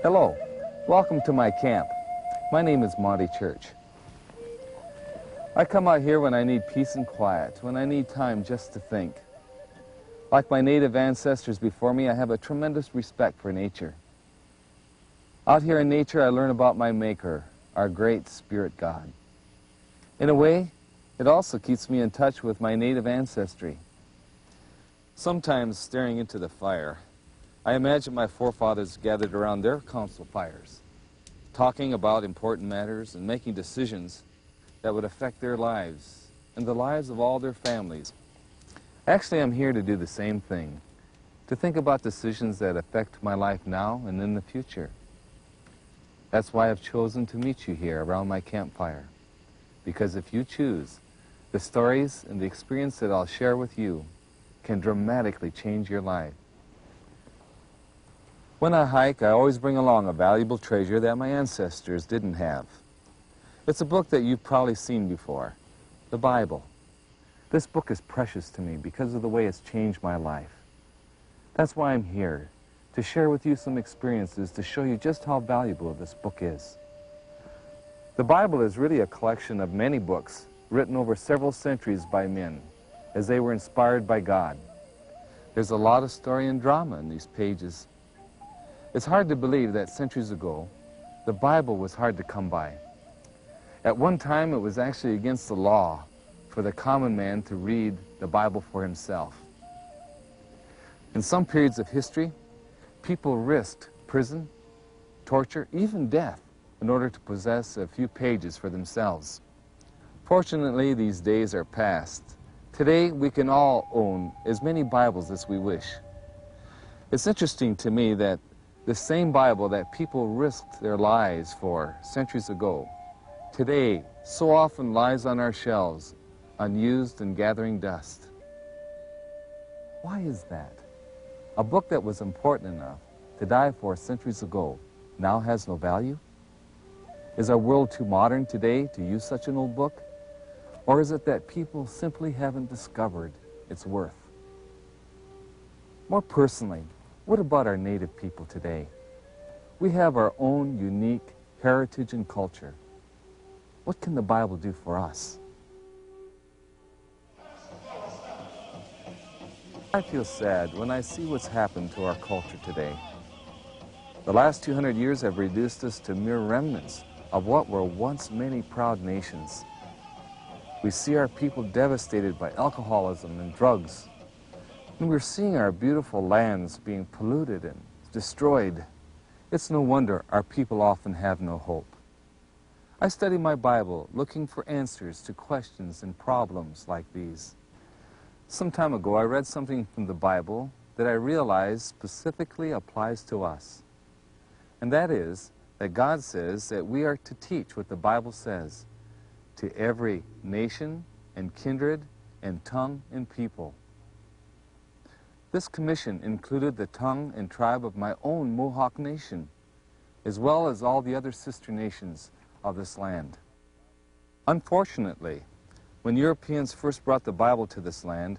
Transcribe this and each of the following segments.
Hello, welcome to my camp. My name is Monty Church. I come out here when I need peace and quiet, when I need time just to think. Like my native ancestors before me, I have a tremendous respect for nature. Out here in nature, I learn about my Maker, our great Spirit God. In a way, it also keeps me in touch with my native ancestry. Sometimes, staring into the fire, I imagine my forefathers gathered around their council fires, talking about important matters and making decisions that would affect their lives and the lives of all their families. Actually, I'm here to do the same thing, to think about decisions that affect my life now and in the future. That's why I've chosen to meet you here around my campfire. Because if you choose, the stories and the experience that I'll share with you can dramatically change your life. When I hike, I always bring along a valuable treasure that my ancestors didn't have. It's a book that you've probably seen before, the Bible. This book is precious to me because of the way it's changed my life. That's why I'm here, to share with you some experiences to show you just how valuable this book is. The Bible is really a collection of many books written over several centuries by men as they were inspired by God. There's a lot of story and drama in these pages. It's hard to believe that centuries ago, the Bible was hard to come by. At one time, it was actually against the law for the common man to read the Bible for himself. In some periods of history, people risked prison, torture, even death in order to possess a few pages for themselves. Fortunately, these days are past. Today, we can all own as many Bibles as we wish. It's interesting to me that the same Bible that people risked their lives for centuries ago, today so often lies on our shelves, unused and gathering dust. Why is that? A book that was important enough to die for centuries ago now has no value? Is our world too modern today to use such an old book? Or is it that people simply haven't discovered its worth? More personally, what about our native people today? We have our own unique heritage and culture. What can the Bible do for us? I feel sad when I see what's happened to our culture today. The last 200 years have reduced us to mere remnants of what were once many proud nations. We see our people devastated by alcoholism and drugs. And we're seeing our beautiful lands being polluted and destroyed. It's no wonder our people often have no hope. I study my Bible looking for answers to questions and problems like these. Some time ago, I read something from the Bible that I realized specifically applies to us. And that is that God says that we are to teach what the Bible says to every nation and kindred and tongue and people. This commission included the tongue and tribe of my own Mohawk nation, as well as all the other sister nations of this land. Unfortunately, when Europeans first brought the Bible to this land,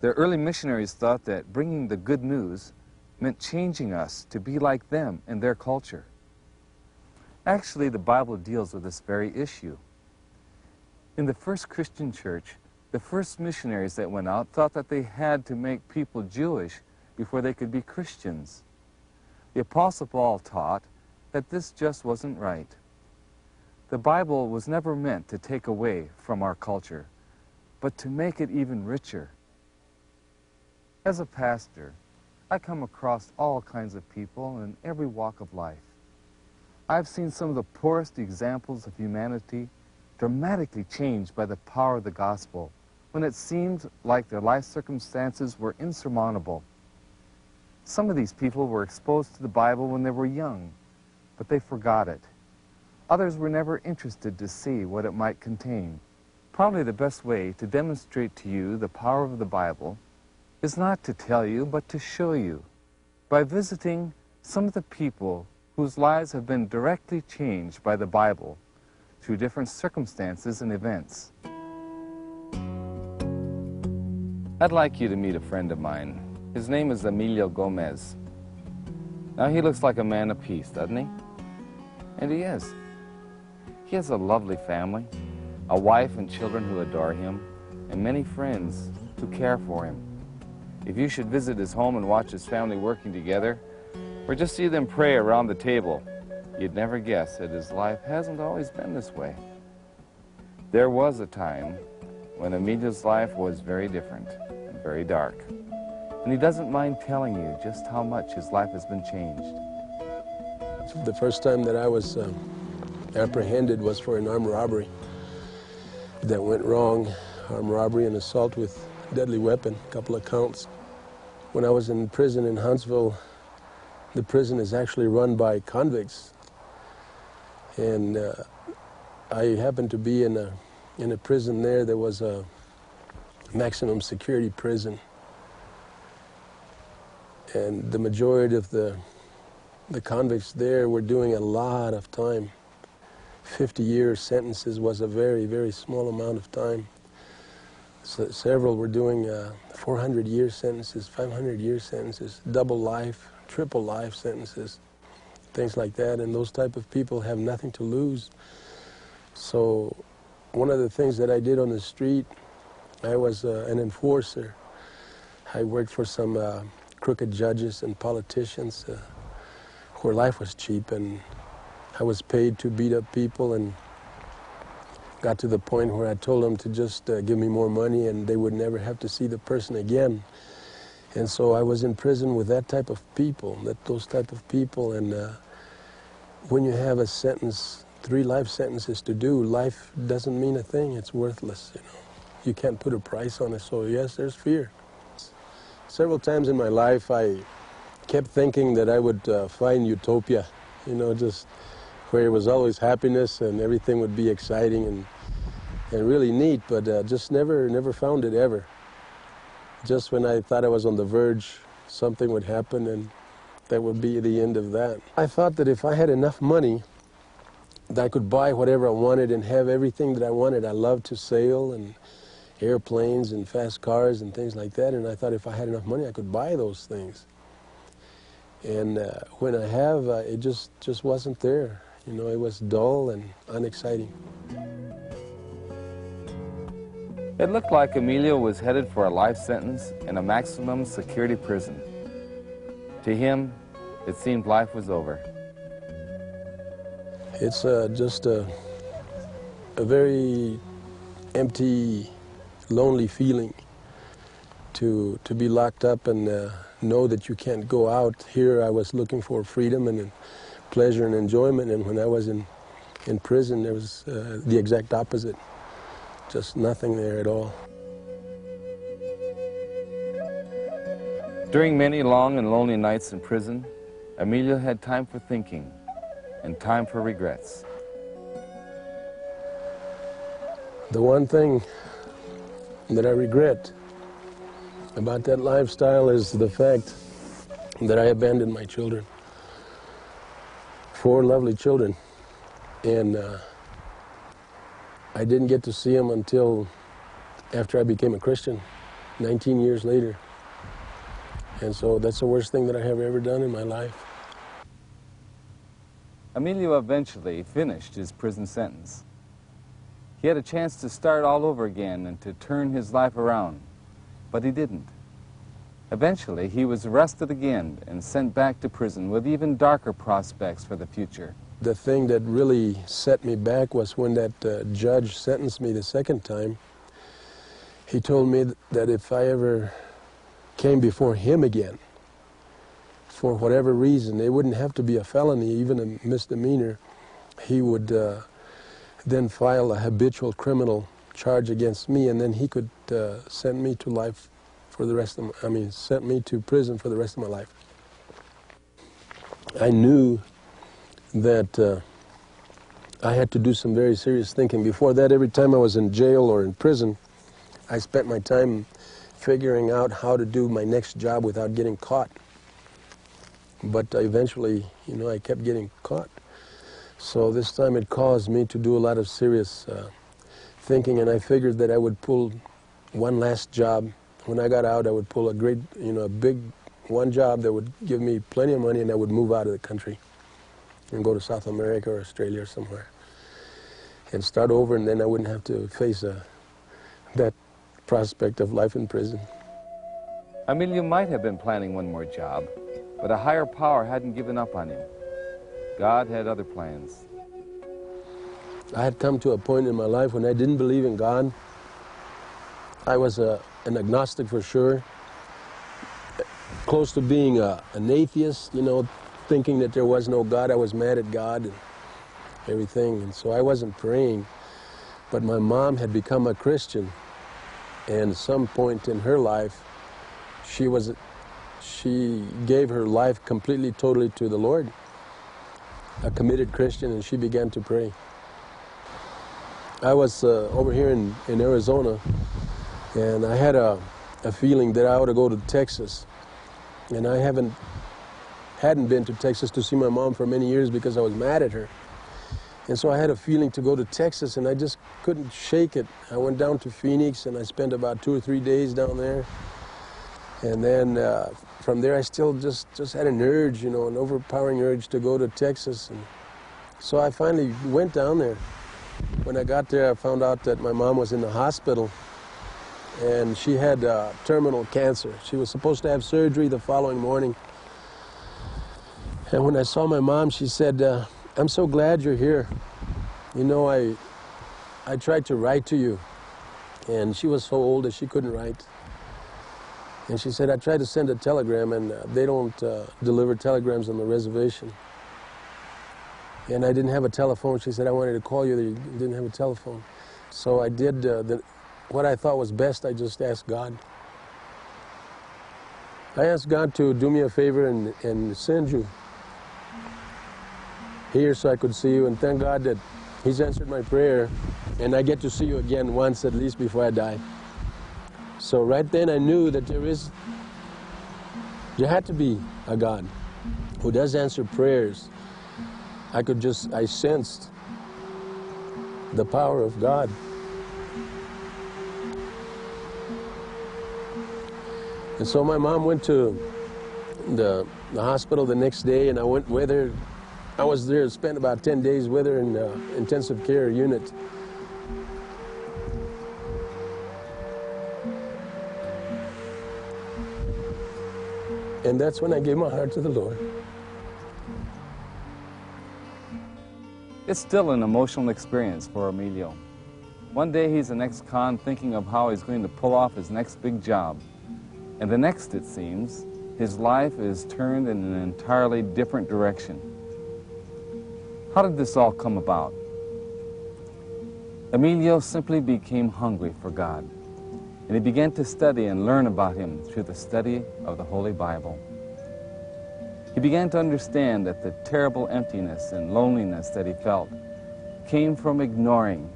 their early missionaries thought that bringing the good news meant changing us to be like them and their culture. Actually, the Bible deals with this very issue. In the first Christian church, the first missionaries that went out thought that they had to make people Jewish before they could be Christians. The Apostle Paul taught that this just wasn't right. The Bible was never meant to take away from our culture, but to make it even richer. As a pastor, I come across all kinds of people in every walk of life. I've seen some of the poorest examples of humanity dramatically changed by the power of the gospel when it seemed like their life circumstances were insurmountable. Some of these people were exposed to the Bible when they were young, but they forgot it. Others were never interested to see what it might contain. Probably the best way to demonstrate to you the power of the Bible is not to tell you, but to show you by visiting some of the people whose lives have been directly changed by the Bible through different circumstances and events. I'd like you to meet a friend of mine. His name is Emilio Gomez. Now he looks like a man of peace, doesn't he? And he is. He has a lovely family, a wife and children who adore him, and many friends who care for him. If you should visit his home and watch his family working together, or just see them pray around the table, you'd never guess that his life hasn't always been this way. There was a time when Emilio's life was very different and very dark. And he doesn't mind telling you just how much his life has been changed. The first time that I was um, apprehended was for an armed robbery that went wrong. Armed robbery and assault with deadly weapon, a couple of counts. When I was in prison in Huntsville, the prison is actually run by convicts. And uh, I happened to be in a, in a prison there. There was a maximum security prison. And the majority of the, the convicts there were doing a lot of time. 50 year sentences was a very, very small amount of time. So several were doing uh, 400 year sentences, 500 year sentences, double life, triple life sentences, things like that. And those type of people have nothing to lose. So one of the things that I did on the street, I was uh, an enforcer. I worked for some uh, crooked judges and politicians uh, where life was cheap and I was paid to beat up people and got to the point where I told them to just uh, give me more money and they would never have to see the person again. And so I was in prison with that type of people, that those type of people. And uh, when you have a sentence, three life sentences to do, life doesn't mean a thing. It's worthless, you know. You can't put a price on it. So yes, there's fear. Several times in my life, I kept thinking that I would uh, find utopia, you know, just where it was always happiness and everything would be exciting and, and really neat, but uh, just never, never found it ever. Just when I thought I was on the verge, something would happen and that would be the end of that. I thought that if I had enough money, that I could buy whatever I wanted and have everything that I wanted. I loved to sail and airplanes and fast cars and things like that, and I thought if I had enough money, I could buy those things. And uh, when I have, uh, it just, just wasn't there. You know, it was dull and unexciting. It looked like Emilio was headed for a life sentence in a maximum security prison. To him, it seemed life was over. It's uh, just a, a very empty, lonely feeling to, to be locked up and uh, know that you can't go out. Here I was looking for freedom and pleasure and enjoyment, and when I was in, in prison, there was uh, the exact opposite just nothing there at all. During many long and lonely nights in prison, Emilio had time for thinking and time for regrets. The one thing that I regret about that lifestyle is the fact that I abandoned my children. Four lovely children. And uh, I didn't get to see them until after I became a Christian, 19 years later. And so that's the worst thing that I have ever done in my life. Emilio eventually finished his prison sentence. He had a chance to start all over again and to turn his life around, but he didn't. Eventually, he was arrested again and sent back to prison with even darker prospects for the future. The thing that really set me back was when that uh, judge sentenced me the second time. He told me that if I ever came before him again, for whatever reason, it wouldn't have to be a felony, even a misdemeanor, he would uh, then file a habitual criminal charge against me, and then he could uh, send me to life for the rest of my, I mean, sent me to prison for the rest of my life. I knew that uh, I had to do some very serious thinking. Before that, every time I was in jail or in prison, I spent my time figuring out how to do my next job without getting caught. But eventually, you know, I kept getting caught. So this time it caused me to do a lot of serious uh, thinking, and I figured that I would pull one last job. When I got out, I would pull a great, you know, a big one job that would give me plenty of money and I would move out of the country and go to South America or Australia or somewhere and start over and then I wouldn't have to face a, that prospect of life in prison. I mean, you might have been planning one more job, but a higher power hadn't given up on him. God had other plans. I had come to a point in my life when I didn't believe in God. I was a, an agnostic for sure, close to being a, an atheist, you know, thinking that there was no God. I was mad at God and everything, and so I wasn't praying. But my mom had become a Christian, and some point in her life, she was, she gave her life completely, totally to the Lord. A committed Christian, and she began to pray. I was uh, over here in, in Arizona, and I had a, a feeling that I ought to go to Texas. And I haven't hadn't been to Texas to see my mom for many years because I was mad at her. And so I had a feeling to go to Texas, and I just couldn't shake it. I went down to Phoenix, and I spent about two or three days down there. And then uh, from there, I still just, just had an urge, you know, an overpowering urge to go to Texas. And so I finally went down there. When I got there, I found out that my mom was in the hospital and she had uh, terminal cancer. She was supposed to have surgery the following morning. And when I saw my mom, she said, uh, I'm so glad you're here. You know, I, I tried to write to you, and she was so old that she couldn't write. And she said, I tried to send a telegram, and uh, they don't uh, deliver telegrams on the reservation. And I didn't have a telephone. She said, I wanted to call you, you didn't have a telephone. So I did uh, the, what I thought was best, I just asked God. I asked God to do me a favor and, and send you here so I could see you, and thank God that He's answered my prayer, and I get to see you again once at least before I die. So right then I knew that there is, there had to be a God who does answer prayers. I could just, I sensed the power of God. And so my mom went to the, the hospital the next day, and I went with her. I was there, spent about 10 days with her in the intensive care unit. And that's when I gave my heart to the Lord. It's still an emotional experience for Emilio. One day he's an ex-con thinking of how he's going to pull off his next big job. And the next, it seems, his life is turned in an entirely different direction. How did this all come about? Emilio simply became hungry for God, and he began to study and learn about him through the study of the Holy Bible. He began to understand that the terrible emptiness and loneliness that he felt came from ignoring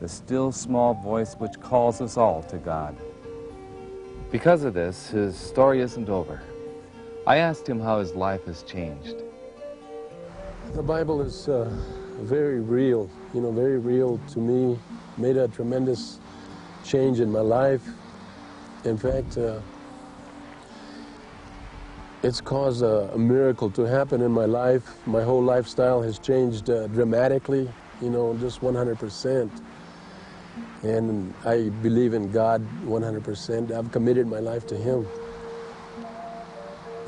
the still small voice which calls us all to God. Because of this, his story isn't over. I asked him how his life has changed. The Bible is uh, very real, you know, very real to me. Made a tremendous change in my life. In fact, uh, it's caused a, a, miracle to happen in my life. My whole lifestyle has changed uh, dramatically, you know, just 100%. And I believe in God 100%. I've committed my life to Him.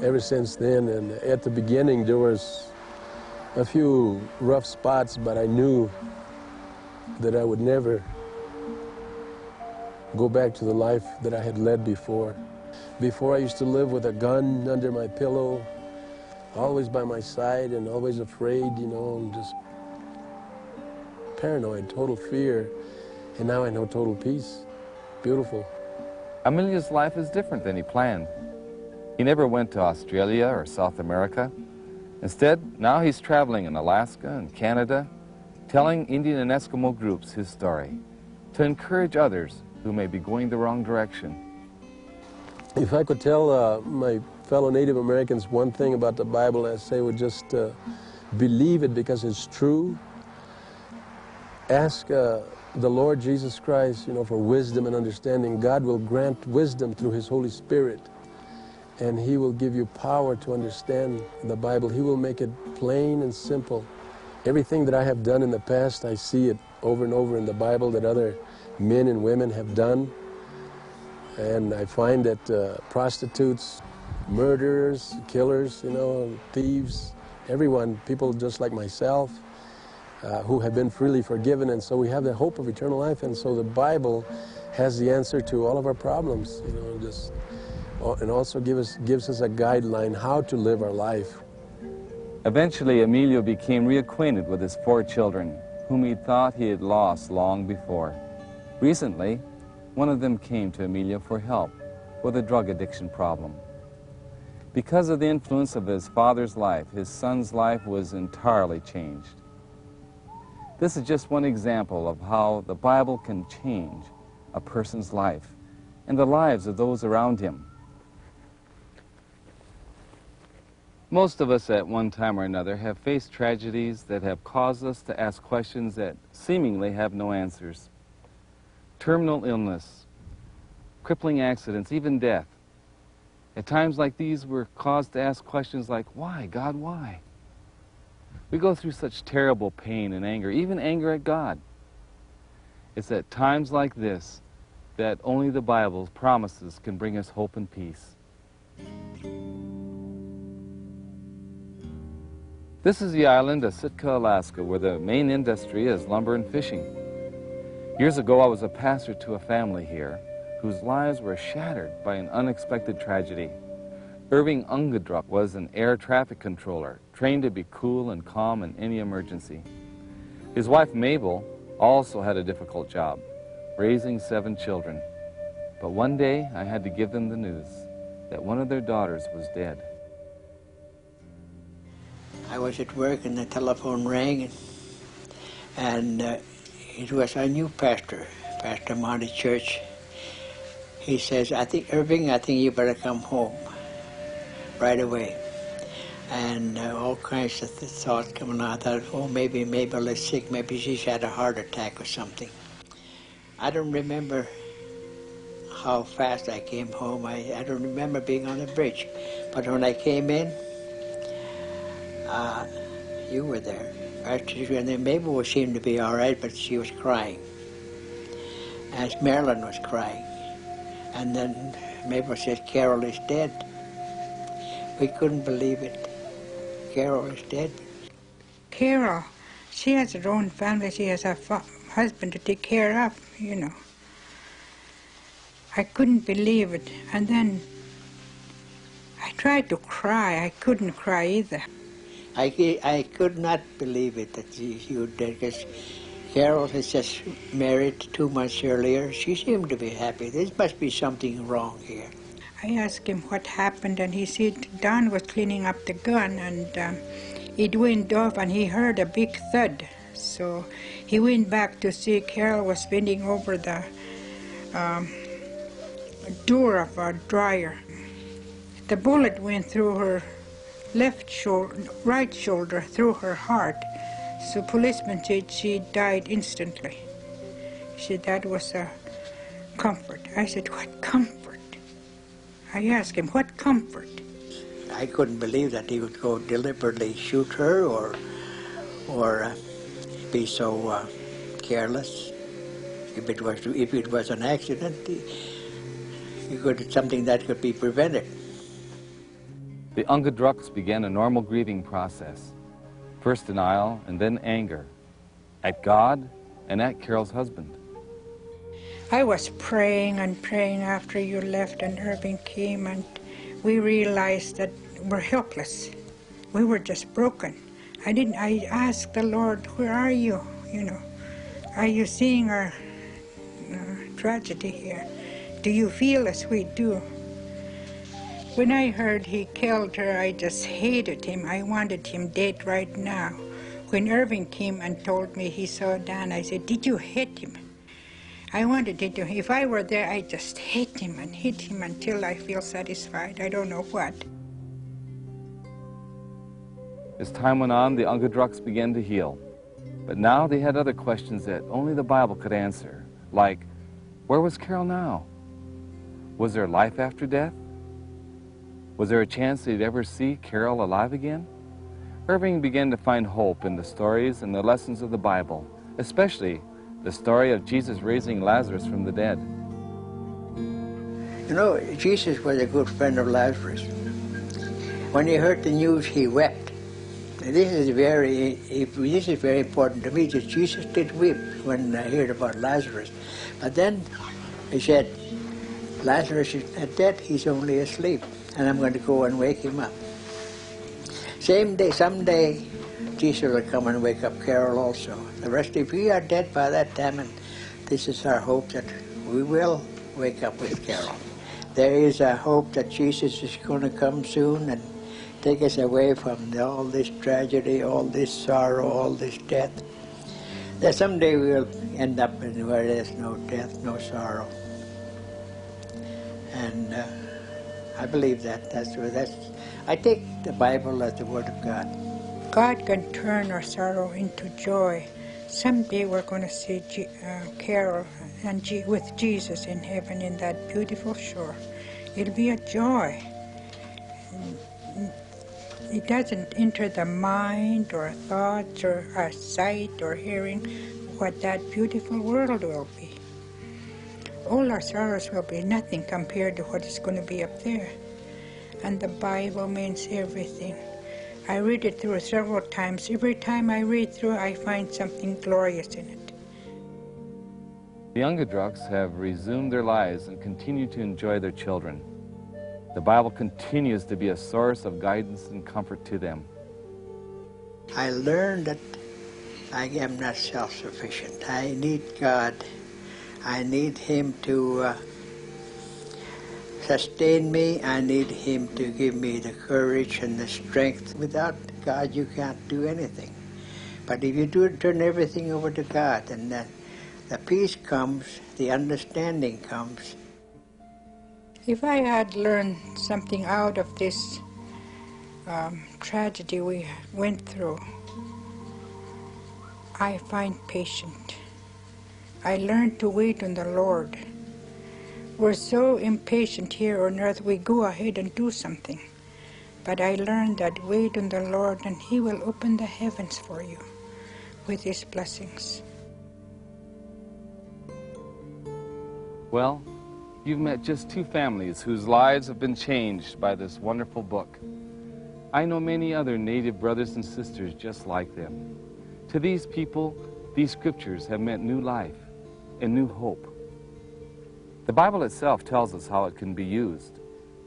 Ever since then, and at the beginning, there was a few rough spots, but I knew that I would never go back to the life that I had led before. Before I used to live with a gun under my pillow, always by my side and always afraid, you know, just paranoid, total fear. And now I know total peace. Beautiful. Emilio's life is different than he planned. He never went to Australia or South America. Instead, now he's traveling in Alaska and Canada, telling Indian and Eskimo groups his story to encourage others who may be going the wrong direction. If I could tell uh, my fellow Native Americans one thing about the Bible, I say would just uh, believe it because it's true. Ask uh, the Lord Jesus Christ, you know, for wisdom and understanding. God will grant wisdom through His Holy Spirit. and He will give you power to understand the Bible. He will make it plain and simple. Everything that I have done in the past, I see it over and over in the Bible that other men and women have done. And I find that uh, prostitutes, murderers, killers, you know, thieves, everyone, people just like myself, uh, who have been freely forgiven. And so we have the hope of eternal life. And so the Bible has the answer to all of our problems, you know, just, and also give us, gives us a guideline how to live our life. Eventually, Emilio became reacquainted with his four children, whom he thought he had lost long before. Recently, one of them came to Emilio for help with a drug addiction problem. Because of the influence of his father's life, his son's life was entirely changed. This is just one example of how the Bible can change a person's life and the lives of those around him. Most of us at one time or another have faced tragedies that have caused us to ask questions that seemingly have no answers. Terminal illness, crippling accidents, even death. At times like these, we're caused to ask questions like, why, God, why? We go through such terrible pain and anger, even anger at God. It's at times like this that only the Bible's promises can bring us hope and peace. This is the island of Sitka, Alaska, where the main industry is lumber and fishing. Years ago, I was a pastor to a family here whose lives were shattered by an unexpected tragedy. Irving Ungadruck was an air traffic controller, trained to be cool and calm in any emergency. His wife, Mabel, also had a difficult job, raising seven children. But one day, I had to give them the news that one of their daughters was dead. I was at work and the telephone rang, and, and uh, it was our new pastor, Pastor Monty Church. He says, I think, Irving, I think you better come home right away. And uh, all kinds of th- thoughts coming out. I thought, oh, maybe Mabel is sick. Maybe she's had a heart attack or something. I don't remember how fast I came home. I, I don't remember being on the bridge. But when I came in, uh, you were there. And then Mabel seemed to be all right, but she was crying. As Marilyn was crying. And then Mabel said, Carol is dead. We couldn't believe it. Carol is dead. Carol, she has her own family. She has a husband to take care of, you know. I couldn't believe it. And then I tried to cry. I couldn't cry either. I, I could not believe it that she, she dead because Carol has just married two months earlier. She seemed to be happy. There must be something wrong here. I asked him what happened, and he said Don was cleaning up the gun, and um, it went off, and he heard a big thud. So he went back to see Carol was bending over the um, door of a dryer. The bullet went through her left shoulder, right shoulder through her heart. So policeman said she died instantly. She said that was a comfort. I said, what comfort? I asked him, what comfort? I couldn't believe that he would go deliberately shoot her or, or uh, be so uh, careless. If it was, if it was an accident, he could something that could be prevented. The Ungadrucks began a normal grieving process. First denial and then anger. At God and at Carol's husband. I was praying and praying after you left and Irving came and we realized that we're helpless. We were just broken. I didn't, I asked the Lord, where are you? You know, are you seeing our uh, tragedy here? Do you feel as we do? When I heard he killed her, I just hated him. I wanted him dead right now. When Irving came and told me he saw Dan, I said, Did you hit him? I wanted to If I were there, I'd just hit him and hit him until I feel satisfied. I don't know what. As time went on, the Ungadrucks began to heal. But now they had other questions that only the Bible could answer, like, where was Carol now? Was there life after death? Was there a chance he'd ever see Carol alive again? Irving began to find hope in the stories and the lessons of the Bible, especially the story of Jesus raising Lazarus from the dead. You know, Jesus was a good friend of Lazarus. When he heard the news, he wept. And this is very, this is very important to me. That Jesus did weep when I heard about Lazarus, but then he said, "Lazarus is not dead; he's only asleep, and I'm going to go and wake him up." Same day, someday, Jesus will come and wake up Carol also. The rest, if we are dead by that time, and this is our hope that we will wake up with Carol. There is a hope that Jesus is going to come soon and take us away from all this tragedy, all this sorrow, all this death. That someday we'll end up in where there's no death, no sorrow. And uh, I believe that. That's where that's. I take the Bible as the Word of God. God can turn our sorrow into joy. Someday we're going to see G- uh, Carol and G- with Jesus in heaven in that beautiful shore. It'll be a joy. It doesn't enter the mind or thoughts or our sight or hearing what that beautiful world will be. All our sorrows will be nothing compared to what is going to be up there. And the Bible means everything. I read it through several times. Every time I read through, I find something glorious in it. The Ungadrucks have resumed their lives and continue to enjoy their children. The Bible continues to be a source of guidance and comfort to them. I learned that I am not self-sufficient. I need God. I need Him to uh, sustain me. I need Him to give me the courage and the strength. Without God, you can't do anything. But if you do turn everything over to God, and then the, peace comes, the understanding comes. If I had learned something out of this um, tragedy we went through, I find patience. I learned to wait on the Lord. We're so impatient here on earth, we go ahead and do something. But I learned that wait on the Lord and He will open the heavens for you with His blessings. Well, you've met just two families whose lives have been changed by this wonderful book. I know many other Native brothers and sisters just like them. To these people, these scriptures have meant new life and new hope. The Bible itself tells us how it can be used.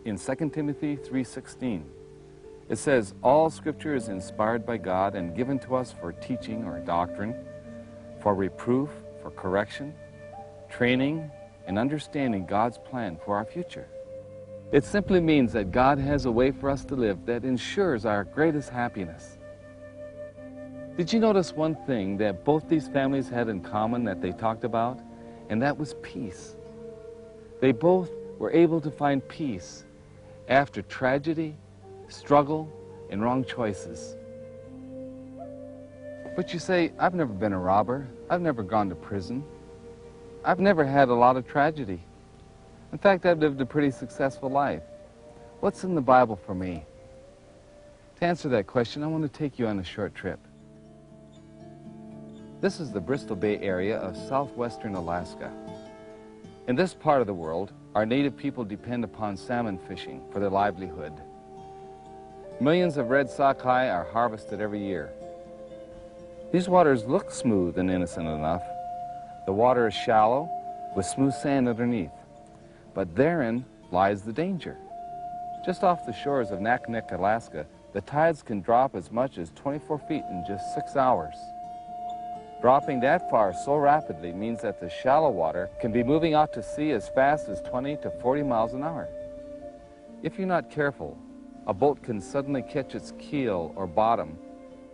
In 2 Timothy 3:16, it says, "All scripture is inspired by God and given to us for teaching or doctrine, for reproof, for correction, training, and understanding God's plan for our future." It simply means that God has a way for us to live that ensures our greatest happiness. Did you notice one thing that both these families had in common that they talked about? And that was peace. They both were able to find peace after tragedy, struggle, and wrong choices. But you say, I've never been a robber. I've never gone to prison. I've never had a lot of tragedy. In fact, I've lived a pretty successful life. What's in the Bible for me? To answer that question, I want to take you on a short trip. This is the Bristol Bay area of southwestern Alaska. In this part of the world, our native people depend upon salmon fishing for their livelihood. Millions of red sockeye are harvested every year. These waters look smooth and innocent enough. The water is shallow with smooth sand underneath, but therein lies the danger. Just off the shores of Naknek, Alaska, the tides can drop as much as 24 feet in just six hours. Dropping that far so rapidly means that the shallow water can be moving out to sea as fast as 20 to 40 miles an hour. If you're not careful, a boat can suddenly catch its keel or bottom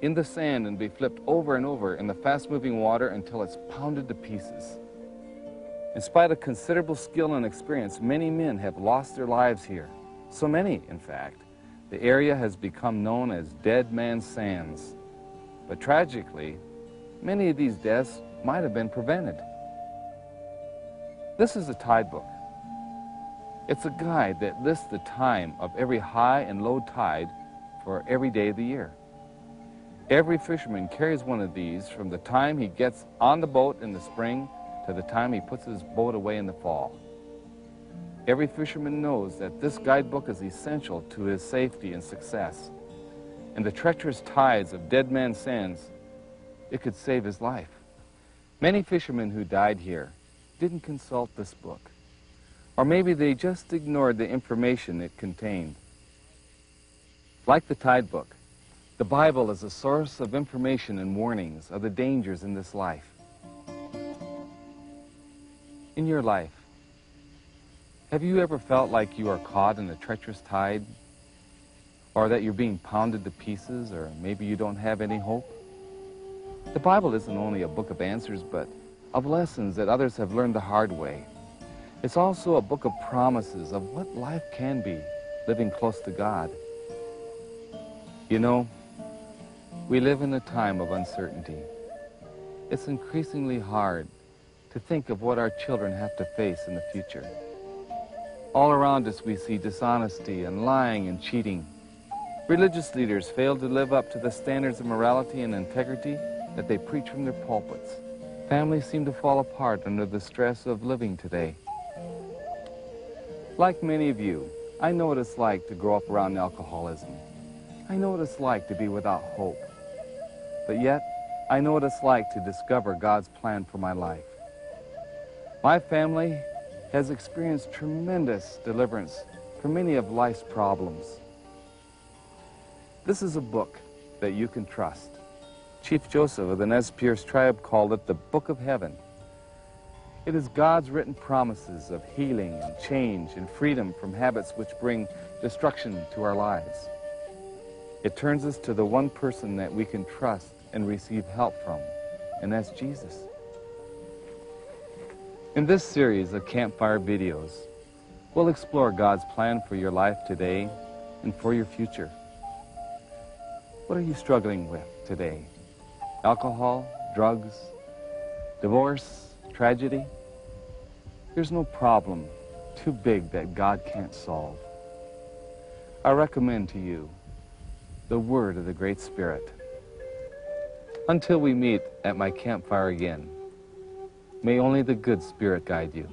in the sand and be flipped over and over in the fast-moving water until it's pounded to pieces. In spite of considerable skill and experience, many men have lost their lives here. So many, in fact, the area has become known as Dead Man's Sands. But tragically, many of these deaths might have been prevented. This is a tide book. It's a guide that lists the time of every high and low tide for every day of the year. Every fisherman carries one of these from the time he gets on the boat in the spring to the time he puts his boat away in the fall. Every fisherman knows that this guidebook is essential to his safety and success. And the treacherous tides of Dead Man's Sands, it could save his life. Many fishermen who died here didn't consult this book, or maybe they just ignored the information it contained. Like the tide book, the Bible is a source of information and warnings of the dangers in this life. In your life, have you ever felt like you are caught in a treacherous tide? Or that you're being pounded to pieces, or maybe you don't have any hope? The Bible isn't only a book of answers, but of lessons that others have learned the hard way. It's also a book of promises of what life can be living close to God. You know, we live in a time of uncertainty. It's increasingly hard to think of what our children have to face in the future. All around us we see dishonesty and lying and cheating. Religious leaders fail to live up to the standards of morality and integrity that they preach from their pulpits. Families seem to fall apart under the stress of living today. Like many of you, I know what it's like to grow up around alcoholism. I know what it's like to be without hope. But yet, I know what it's like to discover God's plan for my life. My family has experienced tremendous deliverance from many of life's problems. This is a book that you can trust. Chief Joseph of the Nez Perce tribe called it the Book of Heaven. It is God's written promises of healing and change and freedom from habits which bring destruction to our lives. It turns us to the one person that we can trust and receive help from, and that's Jesus. In this series of campfire videos, we'll explore God's plan for your life today and for your future. What are you struggling with today? Alcohol, drugs, divorce, tragedy? There's no problem too big that God can't solve. I recommend to you the Word of the Great Spirit. Until we meet at my campfire again, may only the good Spirit guide you.